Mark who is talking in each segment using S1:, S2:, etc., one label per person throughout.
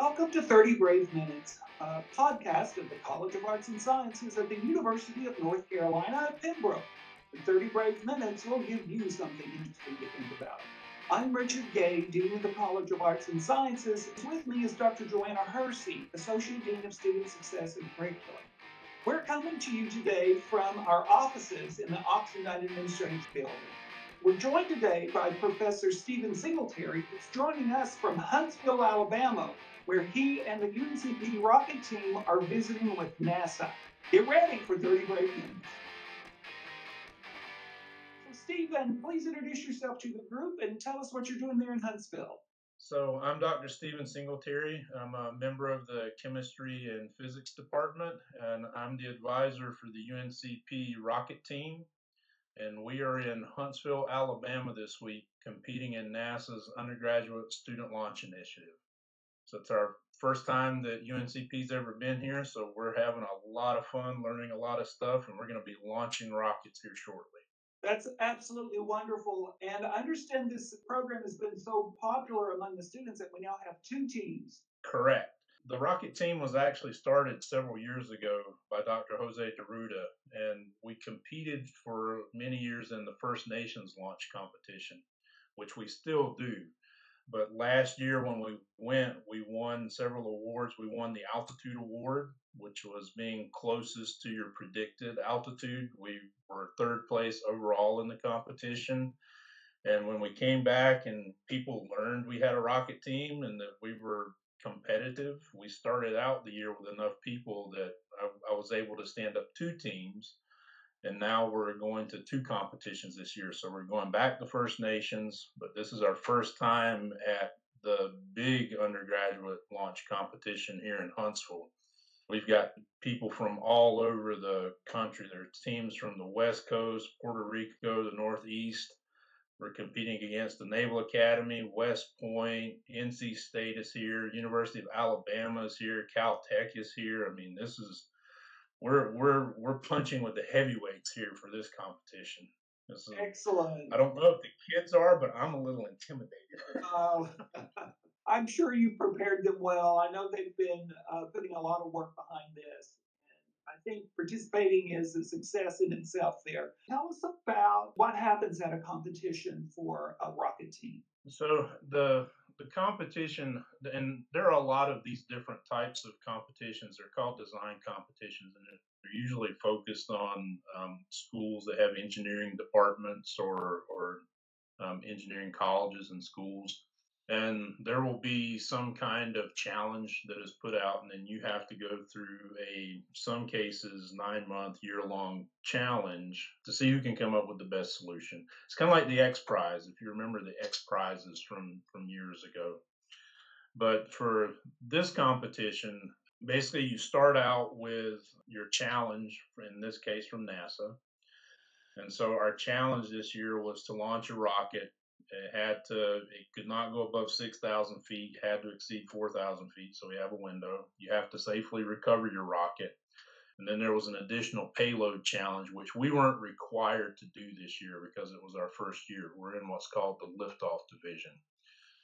S1: Welcome to 30 Brave Minutes, a podcast of the College of Arts and Sciences at the University of North Carolina at Pembroke. In 30 Brave Minutes, we'll give you something interesting to think about. I'm Richard Gay, Dean of the College of Arts and Sciences. With me is Dr. Joanna Hersey, Associate Dean of Student Success and Curriculum. We're coming to you today from our offices in the Oxendine Administrative Building. We're joined today by Professor Steven Singletary, who's joining us from Huntsville, Alabama, where he and the UNCP rocket team are visiting with NASA. Get ready for 30 Brave Minutes. So, Steven, please introduce yourself to the group and tell us what you're doing there in Huntsville.
S2: So I'm Dr. Steven Singletary. I'm a member of the chemistry and physics department, and I'm the advisor for the UNCP rocket team. And we are in Huntsville, Alabama this week, competing in NASA's undergraduate student launch initiative. So it's our first time that UNCP's ever been here, so we're having a lot of fun learning a lot of stuff, and we're going to be launching rockets here shortly.
S1: That's absolutely wonderful. And I understand this program has been so popular among the students that we now have two teams.
S2: Correct. The rocket team was actually started several years ago by Dr. Jose D'Arruda, and we competed for many years in the First Nations launch competition, which we still do. But last year when we went, we won several awards. We won the altitude award, which was being closest to your predicted altitude. We were third place overall in the competition. And when we came back and people learned we had a rocket team and that we were competitive, we started out the year with enough people that I, I was able to stand up two teams and now we're going to two competitions this year. So we're going back to First Nations, but this is our first time at the big undergraduate launch competition here in Huntsville. We've got people from all over the country. There are teams from the West Coast, Puerto Rico, the Northeast. We're competing against the Naval Academy, West Point, NC State is here, University of Alabama is here, Caltech is here. I mean, this is we're we're we're punching with the heavyweights here for this competition. This is,
S1: Excellent.
S2: I don't know if the kids are, but I'm a little intimidated.
S1: Uh, I'm sure you prepared them well. I know they've been uh, putting a lot of work behind this. I think participating is a success in itself there. Tell us about what happens at a competition for a rocket team.
S2: So the the competition, and there are a lot of these different types of competitions. They're called design competitions, and they're usually focused on um, schools that have engineering departments or or um, engineering colleges and schools and there will be some kind of challenge that is put out and then you have to go through a some cases nine month year long challenge to see who can come up with the best solution. It's kind of like the x prize if you remember the x prizes from from years ago. But for this competition basically you start out with your challenge in this case from nasa. And so our challenge this year was to launch a rocket it had to, it could not go above 6,000 feet, had to exceed 4,000 feet. So we have a window. You have to safely recover your rocket. And then there was an additional payload challenge, which we weren't required to do this year because it was our first year. We're in what's called the liftoff division.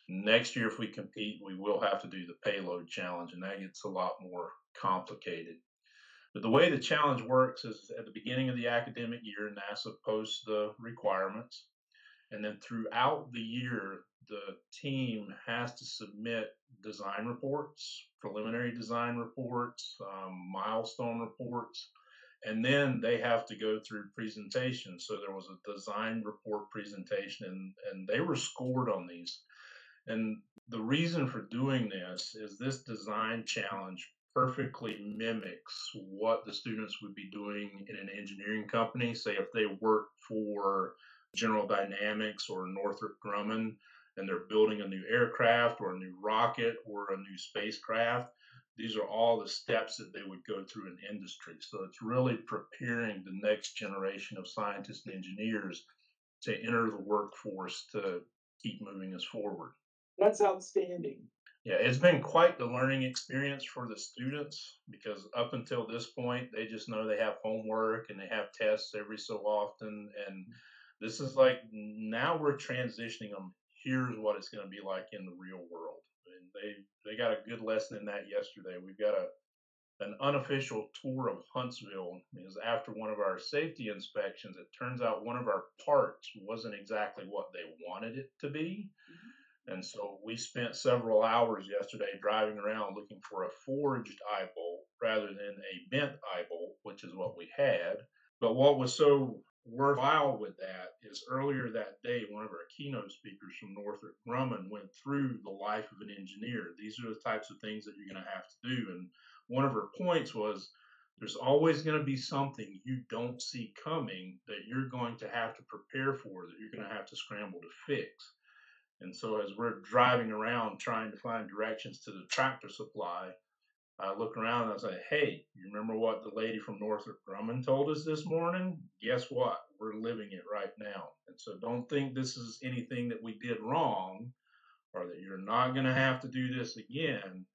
S2: Next year, if we compete, we will have to do the payload challenge, and that gets a lot more complicated. But the way the challenge works is at the beginning of the academic year, NASA posts the requirements. And then throughout the year, the team has to submit design reports, preliminary design reports, um, milestone reports, and then they have to go through presentations. So there was a design report presentation, and, and they were scored on these. And the reason for doing this is this design challenge perfectly mimics what the students would be doing in an engineering company. Say if they work for General Dynamics or Northrop Grumman and they're building a new aircraft or a new rocket or a new spacecraft, these are all the steps that they would go through in industry. So it's really preparing the next generation of scientists and engineers to enter the workforce to keep moving us forward.
S1: That's outstanding.
S2: Yeah, it's been quite the learning experience for the students because up until this point, they just know they have homework and they have tests every so often. And this is like now we're transitioning them. Here's what it's going to be like in the real world. And they they got a good lesson in that yesterday. We've got a an unofficial tour of Huntsville because after one of our safety inspections, it turns out one of our parts wasn't exactly what they wanted it to be. Mm-hmm. And so we spent several hours yesterday driving around looking for a forged eye bolt rather than a bent eye bolt, which is what we had. But what was so worthwhile with that is earlier that day, one of our keynote speakers from Northrop Grumman went through the life of an engineer. These are the types of things that you're going to have to do. And one of her points was there's always going to be something you don't see coming that you're going to have to prepare for, that you're going to have to scramble to fix. And so as we're driving around trying to find directions to the tractor supply, I look around and I say, hey, you remember what the lady from Northrop Grumman told us this morning? Guess what? We're living it right now. And so don't think this is anything that we did wrong or that you're not going to have to do this again.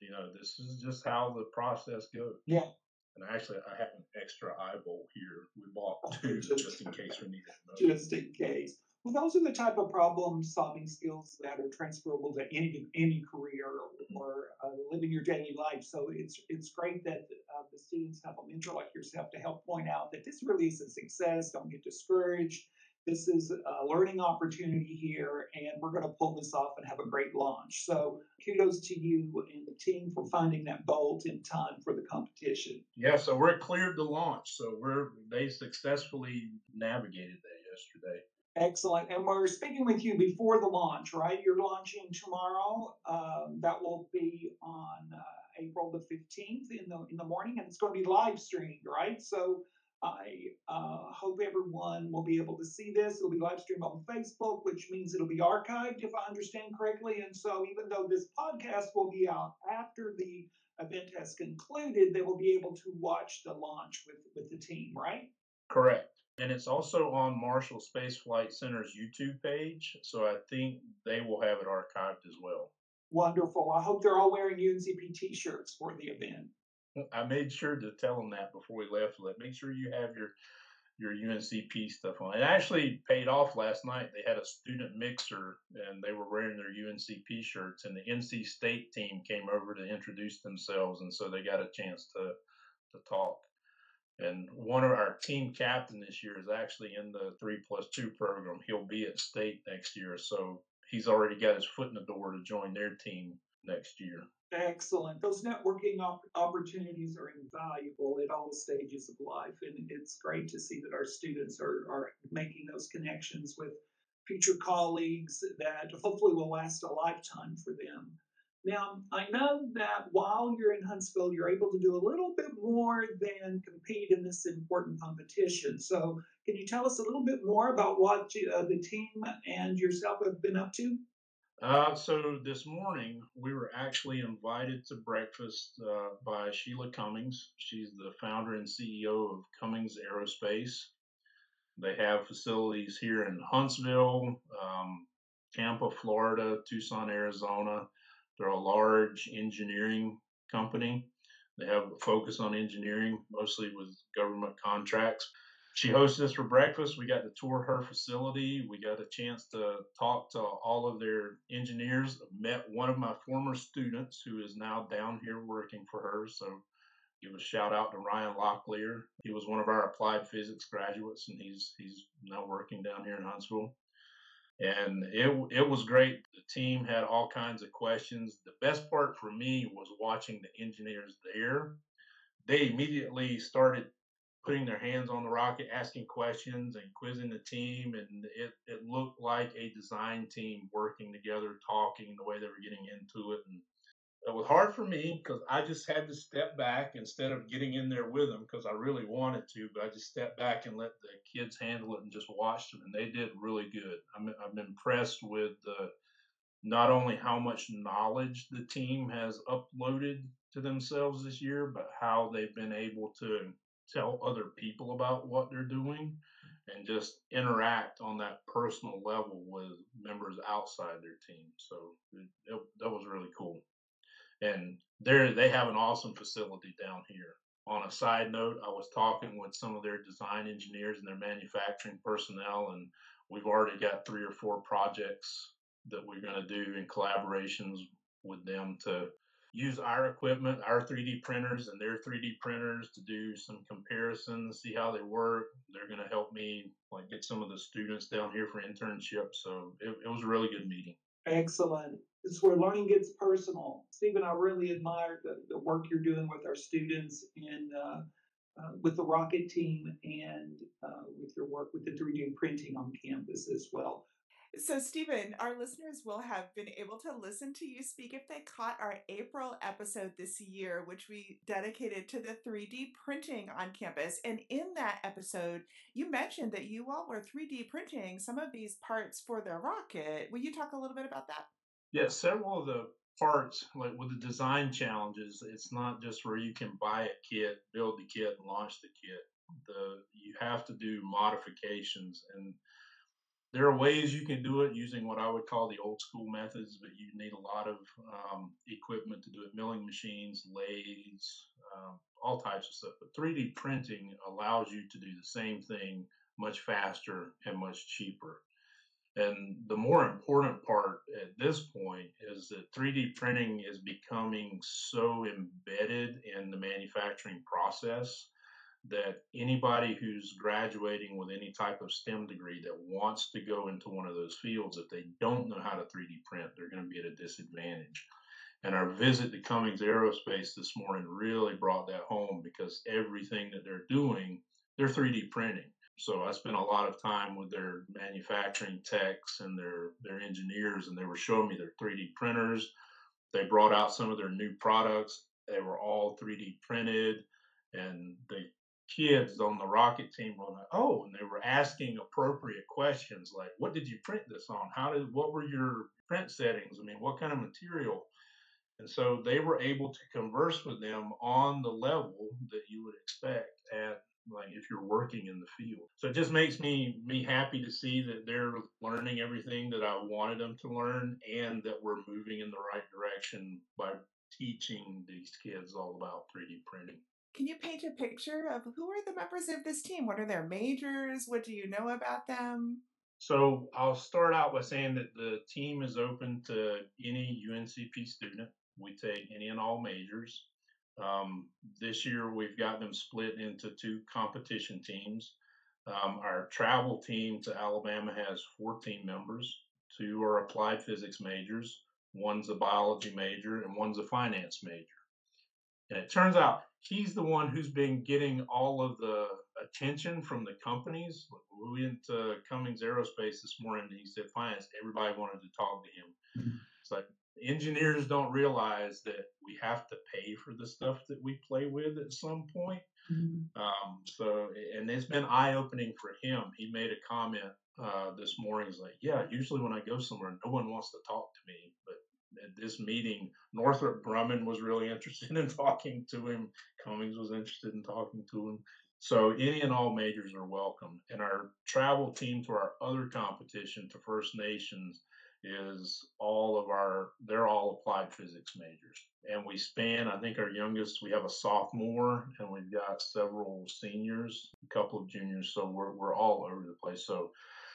S2: You know, this is just how the process goes.
S1: Yeah.
S2: And actually, I have an extra eye bolt here. We bought oh, two just in case we need
S1: it. Just in case. Well, those are the type of problem solving skills that are transferable to any any career or uh, living your daily life. So it's it's great that uh, the students have a mentor like yourself to help point out that this really is a success. Don't get discouraged. This is a learning opportunity here, and we're going to pull this off and have a great launch. So kudos to you and the team for finding that bolt in time for the competition.
S2: Yeah, so we're cleared to launch. So we're they successfully navigated that yesterday.
S1: Excellent. And we're speaking with you before the launch, right? You're launching tomorrow. Um, that will be on uh, April the 15th in the in the morning, and it's going to be live streamed, right? So I uh, hope everyone will be able to see this. It'll be live streamed on Facebook, which means it'll be archived, if I understand correctly. And so, even though this podcast will be out after the event has concluded, they will be able to watch the launch with with the team, right?
S2: Correct and it's also on Marshall Space Flight Center's YouTube page. So I think they will have it archived as well.
S1: Wonderful. I hope they're all wearing UNCP T-shirts for the event.
S2: I made sure to tell them that before we left. Let make sure you have your your UNCP stuff on. It actually paid off last night. They had a student mixer and they were wearing their UNCP shirts, and the NC State team came over to introduce themselves, and so they got a chance to to talk. And one of our team captain this year is actually in the three plus two program. He'll be at state next year. So he's already got his foot in the door to join their team next year.
S1: Excellent. Those networking op- opportunities are invaluable at all stages of life. And it's great to see that our students are, are making those connections with future colleagues that hopefully will last a lifetime for them. Now, I know that while you're in Huntsville, you're able to do a little bit more than compete in this important competition. So, can you tell us a little bit more about what uh, the team and yourself have been up to?
S2: Uh, so, this morning we were actually invited to breakfast uh, by Sheila Cummings. She's the founder and CEO of Cummings Aerospace. They have facilities here in Huntsville, um, Tampa, Florida, Tucson, Arizona they're a large engineering company. They have a focus on engineering, mostly with government contracts. She hosted us for breakfast. We got to tour her facility. We got a chance to talk to all of their engineers. Met one of my former students who is now down here working for her. So give a shout out to Ryan Locklear. He was one of our applied physics graduates, and he's he's now working down here in Huntsville and it it was great. The team had all kinds of questions. The best part for me was watching the engineers there. They immediately started putting their hands on the rocket, asking questions and quizzing the team, and it, it looked like a design team working together, talking the way they were getting into it, and it was hard for me because I just had to step back instead of getting in there with them because I really wanted to, but I just stepped back and let the kids handle it and just watched them, and they did really good. I'm, I'm impressed with not only how much knowledge the team has uploaded to themselves this year, but how they've been able to tell other people about what they're doing and just interact on that personal level with members outside their team. So it, it, that was really cool and they they have an awesome facility down here. On a side note, I was talking with some of their design engineers and their manufacturing personnel, and we've already got three or four projects that we're going to do in collaborations with them to use our equipment, our 3D printers and their 3D printers to do some comparisons, see how they work. They're going to help me like get some of the students down here for internships. So it, it was a really good meeting.
S1: Excellent. It's where learning gets personal. Steven, I really admire the, the work you're doing with our students and uh, uh, with the Rocket team and uh, with your work with the 3D printing on campus as well.
S3: So, Steven, our listeners will have been able to listen to you speak if they caught our April episode this year, which we dedicated to the 3D printing on campus. And in that episode, you mentioned that you all were 3D printing some of these parts for the rocket. Will you talk a little bit about that?
S2: Yeah, several of the parts, like with the design challenges, it's not just where you can buy a kit, build the kit, and launch the kit. The you have to do modifications and there are ways you can do it using what I would call the old school methods, but you need a lot of um, equipment to do it milling machines, lathes, um, all types of stuff. But 3D printing allows you to do the same thing much faster and much cheaper. And the more important part at this point is that 3D printing is becoming so embedded in the manufacturing process that anybody who's graduating with any type of STEM degree that wants to go into one of those fields, if they don't know how to 3D print, they're going to be at a disadvantage. And our visit to Cummings Aerospace this morning really brought that home because everything that they're doing, they're 3D printing. So I spent a lot of time with their manufacturing techs and their their engineers, and they were showing me their 3D printers. They brought out some of their new products. They were all 3D printed, and the kids on the rocket team were like, oh, and they were asking appropriate questions like, what did you print this on? How did, what were your print settings? I mean, what kind of material? And so they were able to converse with them on the level that you would expect at like if you're working in the field. So it just makes me me happy to see that they're learning everything that I wanted them to learn and that we're moving in the right direction by teaching these kids all about 3D printing.
S3: Can you paint a picture of who are the members of this team? What are their majors? What do you know about them?
S2: So I'll start out by saying that the team is open to any UNCP student. We take any and all majors. Um, this year we've got them split into two competition teams. Um, our travel team to Alabama has 14 members. Two are applied physics majors, one's a biology major, and one's a finance major. And it turns out he's the one who's been getting all of the attention from the companies. We went to Cummings Aerospace this morning and he said, finance, everybody wanted to talk to him. Mm-hmm. It's like engineers don't realize that we have to pay for the stuff that we play with at some point. Mm-hmm. Um, so, and it's been eye opening for him. He made a comment uh, this morning. He's like, yeah, usually when I go somewhere, no one wants to talk to me, but at this meeting, Northrop Grumman was really interested in talking to him. Cummings was interested in talking to him. So any and all majors are welcome. And our travel team to our other competition to First Nations is all of our they're all applied physics majors. And we span, I think our youngest, we have a sophomore and we've got several seniors, a couple of juniors. So we're we're all over the place. So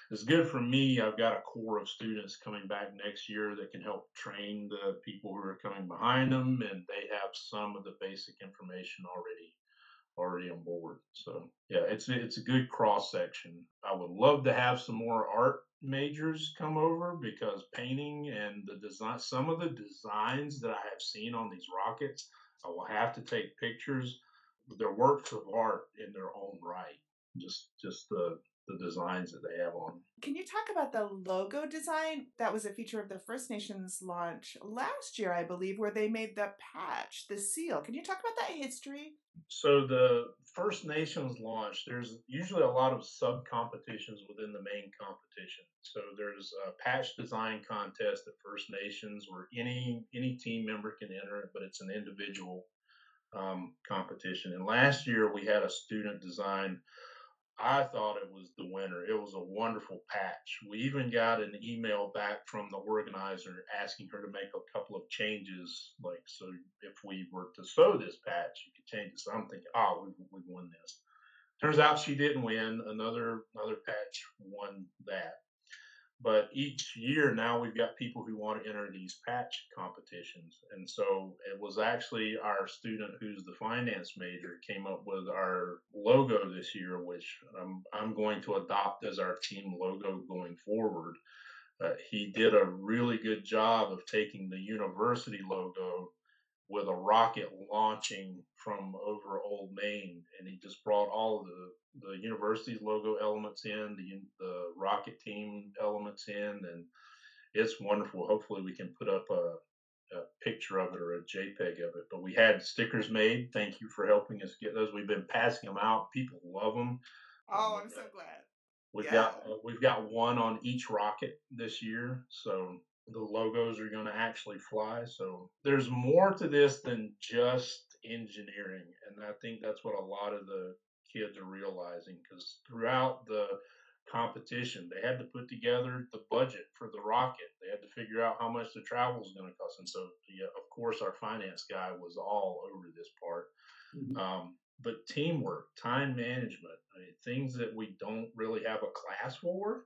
S2: it's good for me. I've got a core of students coming back next year that can help train the people who are coming behind them, and they have some of the basic information already already on board. So yeah, it's it's a good cross section. I would love to have some more art majors come over because painting and the design, some of the designs that I have seen on these rockets, I will have to take pictures. They're works of art in their own right. Just just the the designs that they have on.
S3: Can you talk about the logo design? That was a feature of the First Nations launch last year, I believe, where they made the patch, the seal. Can you talk about that history?
S2: So the First Nations launch, there's usually a lot of sub competitions within the main competition. So there's a patch design contest at First Nations where any any team member can enter it, but it's an individual um, competition. And last year we had a student design I thought it was the winner. It was a wonderful patch. We even got an email back from the organizer asking her to make a couple of changes. Like, so if we were to sew this patch, you could change it. So I'm thinking, oh, we, we won this. Turns out she didn't win. Another another patch won that. But each year now we've got people who want to enter these patch competitions. And so it was actually our student who's the finance major came up with our logo this year, which I'm, I'm going to adopt as our team logo going forward. Uh, he did a really good job of taking the university logo with a rocket launching from over Old Main, and he just brought all of the the university's logo elements in, the the rocket team elements in, and it's wonderful. Hopefully, we can put up a, a picture of it or a JPEG of it. But we had stickers made. Thank you for helping us get those. We've been passing them out. People love them.
S3: Oh, I'm so glad.
S2: We've yeah. got uh, we've got one on each rocket this year, so the logos are going to actually fly. So there's more to this than just engineering, and I think that's what a lot of the kids are realizing because throughout the competition, they had to put together the budget for the rocket. They had to figure out how much the travel is going to cost, and so yeah, of course our finance guy was all over this part. Mm-hmm. Um, but teamwork, time management, I mean, things that we don't really have a class for.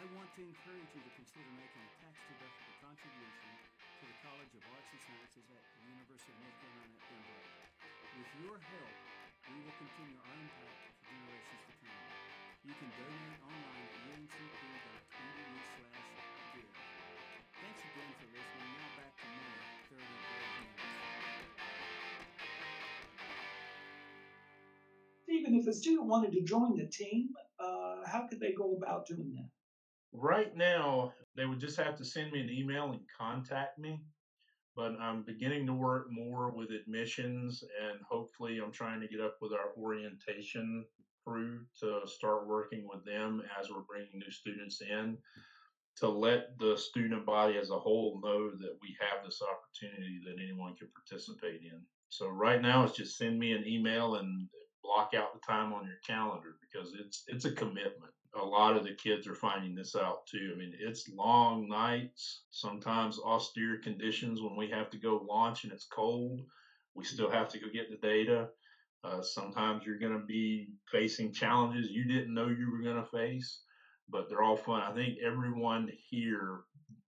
S4: encourage you to consider making a tax-deductible contribution to the College of Arts and Sciences at the University of North Carolina at Pembroke. With your help, we will continue our impact for generations to come. You can donate online at uncp.edu slash give. Thanks again for listening. Now back to more 30 Minutes.
S1: Steven, if a student wanted to join the team, uh, how could they go about doing that?
S2: Right now, they would just have to send me an email and contact me. But I'm beginning to work more with admissions, and hopefully, I'm trying to get up with our orientation crew to start working with them as we're bringing new students in to let the student body as a whole know that we have this opportunity that anyone can participate in. So right now it's just send me an email and block out the time on your calendar because it's it's a commitment a lot of the kids are finding this out too. I mean, it's long nights, sometimes austere conditions when we have to go launch and it's cold. We still have to go get the data. Uh, sometimes you're going to be facing challenges you didn't know you were going to face, but they're all fun. I think everyone here,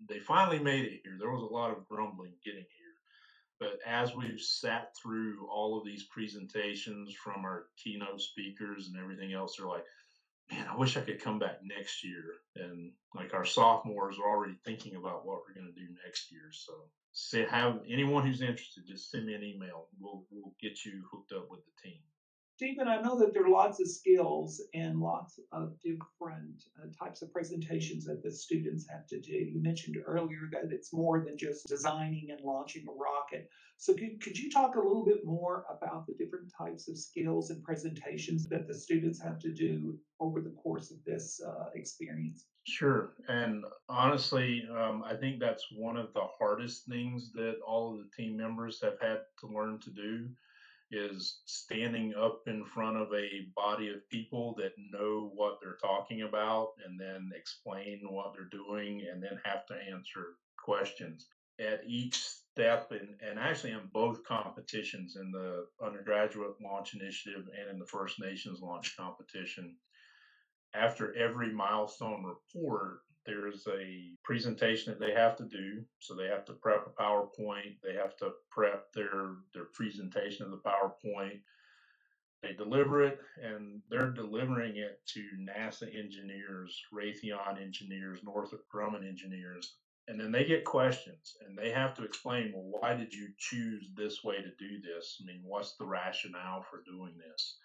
S2: they finally made it here. There was a lot of grumbling getting here. But as we've sat through all of these presentations from our keynote speakers and everything else, they're like, man, I wish I could come back next year. And like our sophomores are already thinking about what we're going to do next year. So say have anyone who's interested, just send me an email. We'll we'll get you hooked up with the team.
S1: Steven, I know that there are lots of skills and lots of different uh, types of presentations that the students have to do. You mentioned earlier that it's more than just designing and launching a rocket. So, could, could you talk a little bit more about the different types of skills and presentations that the students have to do over the course of this uh, experience?
S2: Sure. And honestly, um, I think that's one of the hardest things that all of the team members have had to learn to do is standing up in front of a body of people that know what they're talking about and then explain what they're doing and then have to answer questions at each step and, and actually in both competitions in the undergraduate launch initiative and in the first nations launch competition after every milestone report there's a presentation that they have to do. So they have to prep a PowerPoint. They have to prep their their presentation of the PowerPoint. They deliver it, and they're delivering it to NASA engineers, Raytheon engineers, Northrop Grumman engineers, and then they get questions, and they have to explain, well, why did you choose this way to do this? I mean, what's the rationale for doing this?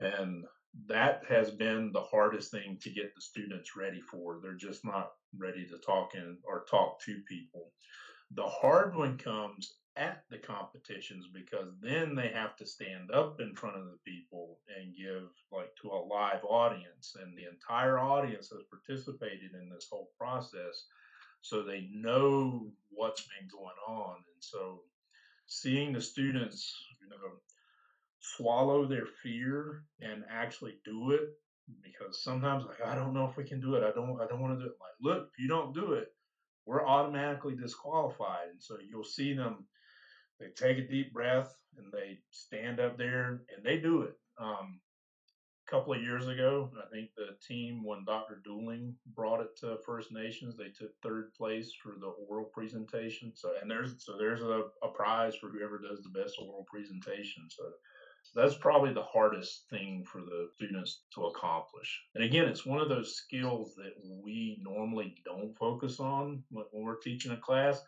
S2: And that has been the hardest thing to get the students ready for. They're just not ready to talk in or talk to people. The hard one comes at the competitions because then they have to stand up in front of the people and give like to a live audience and the entire audience has participated in this whole process so they know what's been going on. And so seeing the students, you know, swallow their fear and actually do it because sometimes like I don't know if we can do it. I don't I don't want to do it. Like, look, if you don't do it, we're automatically disqualified. And so you'll see them they take a deep breath and they stand up there and they do it. Um, couple of years ago, I think the team, when Dr. Dooling brought it to First Nations, they took third place for the oral presentation. So, and there's so there's a, a prize for whoever does the best oral presentation. So, that's probably the hardest thing for the students to accomplish. And again, it's one of those skills that we normally don't focus on when we're teaching a class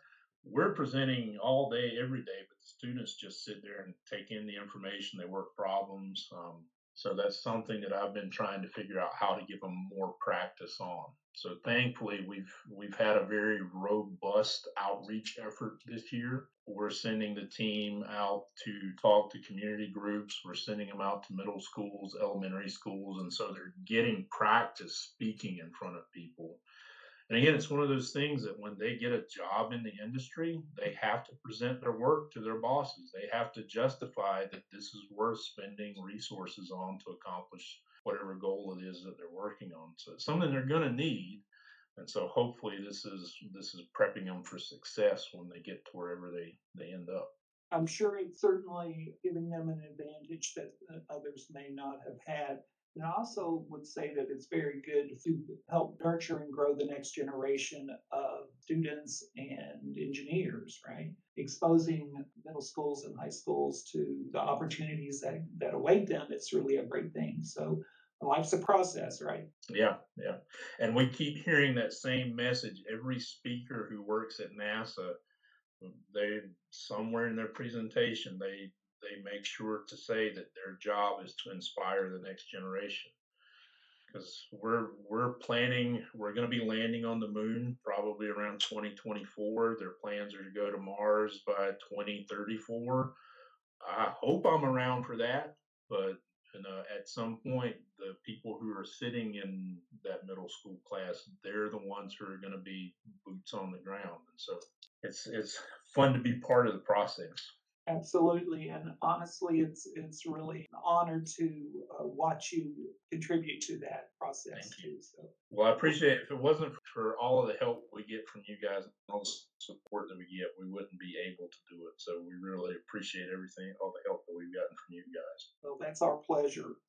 S2: we're presenting all day, every day, but the students just sit there and take in the information. They work problems. Um, so that's something that I've been trying to figure out how to give them more practice on. So thankfully, we've we've had a very robust outreach effort this year. We're sending the team out to talk to community groups. We're sending them out to middle schools, elementary schools, and so they're getting practice speaking in front of people. And again, it's one of those things that when they get a job in the industry, they have to present their work to their bosses. They have to justify that this is worth spending resources on to accomplish whatever goal it is that they're working on. So it's something they're going to need. And so hopefully this is this is prepping them for success when they get to wherever they, they end up.
S1: I'm sure it's certainly giving them an advantage that others may not have had. And I also would say that it's very good to help nurture and grow the next generation of students and engineers, right? Exposing middle schools and high schools to the opportunities that, that await them, it's really a great thing. So life's a process, right?
S2: Yeah, yeah. And we keep hearing that same message. Every speaker who works at NASA, they somewhere in their presentation, they they make sure to say that their job is to inspire the next generation. Because we're we're planning we're going to be landing on the moon probably around 2024 their plans are to go to mars by 2034 i hope i'm around for that but at some point the people who are sitting in that middle school class they're the ones who are going to be boots on the ground. And so it's it's fun to be part of the process
S1: Absolutely, and honestly, it's it's really an honor to uh, watch you contribute to that process too. So,
S2: well, I appreciate it. If it wasn't for all of the help we get from you guys and all the support that we get, we wouldn't be able to do it. So, we really appreciate everything, all the help that we've gotten from you guys.
S1: Well, that's our pleasure.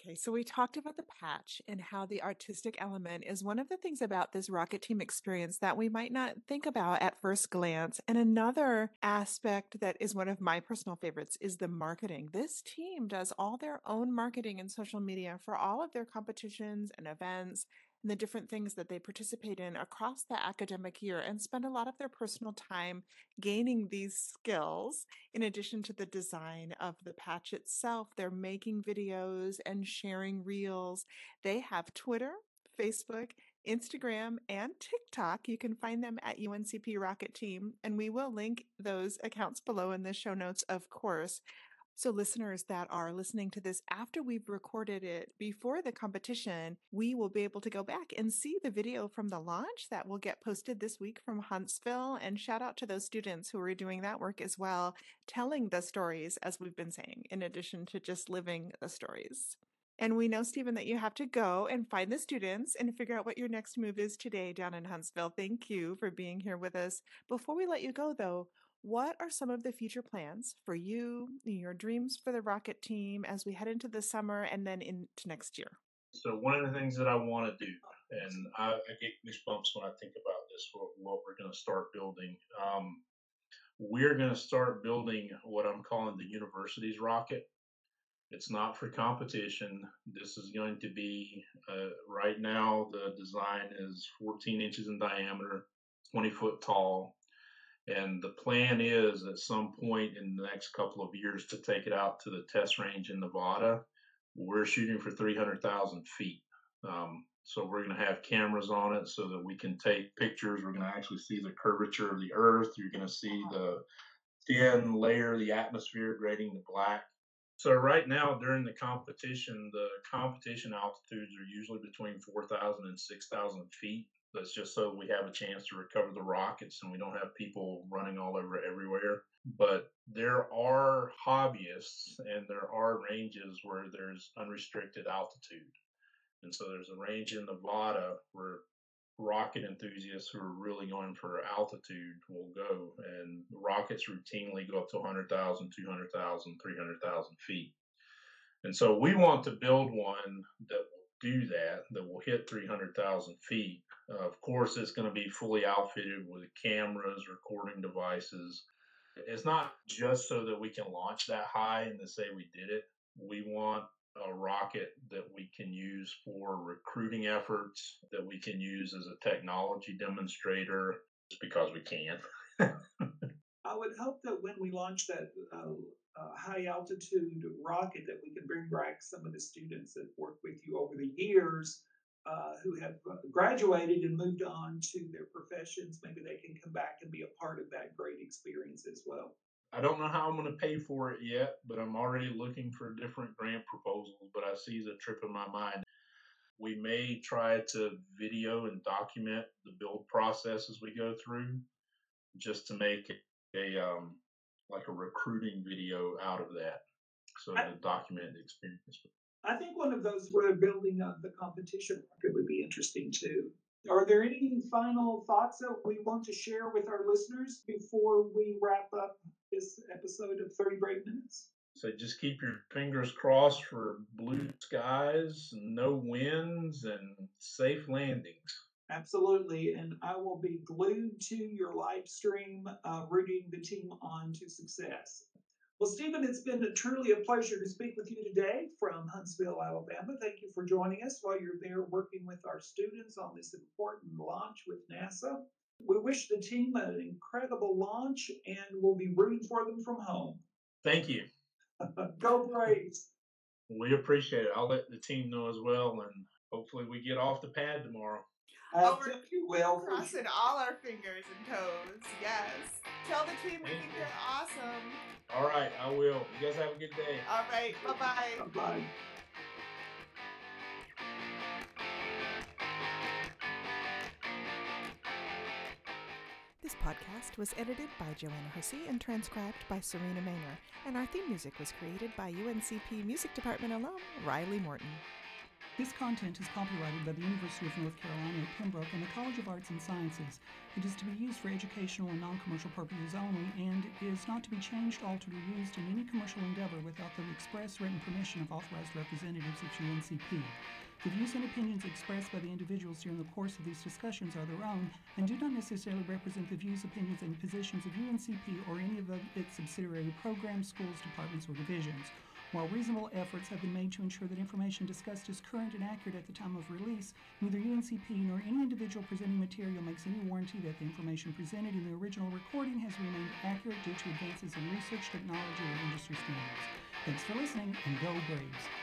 S3: Okay, so we talked about the patch and how the artistic element is one of the things about this rocket team experience that we might not think about at first glance. And another aspect that is one of my personal favorites is the marketing. This team does all their own marketing and social media for all of their competitions and events and the different things that they participate in across the academic year and spend a lot of their personal time gaining these skills. In addition to the design of the patch itself, they're making videos and sharing reels. They have Twitter, Facebook, Instagram, and TikTok. You can find them at UNCP Rocket Team, and we will link those accounts below in the show notes, of course. So, listeners that are listening to this after we've recorded it before the competition, we will be able to go back and see the video from the launch that will get posted this week from Huntsville. And shout out to those students who are doing that work as well, telling the stories, as we've been saying, in addition to just living the stories. And we know, Steven, that you have to go and find the students and figure out what your next move is today down in Huntsville. Thank you for being here with us. Before we let you go, though, what are some of the future plans for you, your dreams for the rocket team as we head into the summer and then into next year?
S2: So, one of the things that I want to do, and I, I get goosebumps when I think about this, what, what we're going to start building. Um, we're going to start building what I'm calling the university's rocket. It's not for competition. This is going to be, uh, right now, the design is 14 inches in diameter, 20 foot tall, and the plan is at some point in the next couple of years to take it out to the test range in Nevada. We're shooting for 300,000 feet. Um, so we're going to have cameras on it so that we can take pictures. We're going to actually see the curvature of the Earth. You're going to see the thin layer, the atmosphere grading to black. So right now during the competition, the competition altitudes are usually between 4,000 and 6,000 feet. That's just so we have a chance to recover the rockets and we don't have people running all over everywhere. But there are hobbyists and there are ranges where there's unrestricted altitude. And so there's a range in Nevada where rocket enthusiasts who are really going for altitude will go. And rockets routinely go up to 100,000, 200,000, 300,000 feet. And so we want to build one that do that, that will hit 300,000 feet. Uh, of course, it's going to be fully outfitted with cameras, recording devices. It's not just so that we can launch that high and to say we did it. We want a rocket that we can use for recruiting efforts, that we can use as a technology demonstrator, just because we can.
S1: I would hope that when we launch that uh, uh, high altitude rocket, that we can bring back some of the students that worked with you over the years. Uh, who have graduated and moved on to their professions, maybe they can come back and be a part of that great experience as well.
S2: I don't know how I'm going to pay for it yet, but I'm already looking for different grant proposals. But I see the trip in my mind. We may try to video and document the build process as we go through, just to make a um, like a recruiting video out of that, so
S1: I,
S2: to document the experience.
S1: I think one of those where building up the competition market would be interesting too. Are there any final thoughts that we want to share with our listeners before we wrap up this episode of 30 Brave Minutes?
S2: So just keep your fingers crossed for blue skies, no winds, and safe landings.
S1: Absolutely. And I will be glued to your live stream, uh, rooting the team on to success. Well, Steven, it's been a, truly a pleasure to speak with you today from Huntsville, Alabama. Thank you for joining us while you're there working with our students on this important launch with NASA. We wish the team an incredible launch and we'll be rooting for them from home.
S2: Thank you.
S1: Go Braves.
S2: We appreciate it. I'll let the team know as well, and hopefully we get off the pad tomorrow.
S1: Uh, oh, you will.
S3: Crossing sure. all our fingers and toes. Yes. Tell the team we think they're awesome.
S2: All right, I will. You guys have a good day.
S3: All right. Bye bye.
S1: Bye bye.
S5: This podcast was edited by Joanna Hersey and transcribed by Serena Maynor, and our theme music was created by UNCP Music Department alum Riley Morton.
S6: This content is copyrighted by the University of North Carolina at Pembroke and the College of Arts and Sciences. It is to be used for educational and non-commercial purposes only and is not to be changed, altered, or used in any commercial endeavor without the express written permission of authorized representatives of UNCP. The views and opinions expressed by the individuals during the course of these discussions are their own and do not necessarily represent the views, opinions, and positions of UNCP or any of its subsidiary programs, schools, departments, or divisions. While reasonable efforts have been made to ensure that information discussed is current and accurate at the time of release, neither UNCP nor any individual presenting material makes any warranty that the information presented in the original recording has remained accurate due to advances in research, technology, or industry standards. Thanks for listening, and go Braves!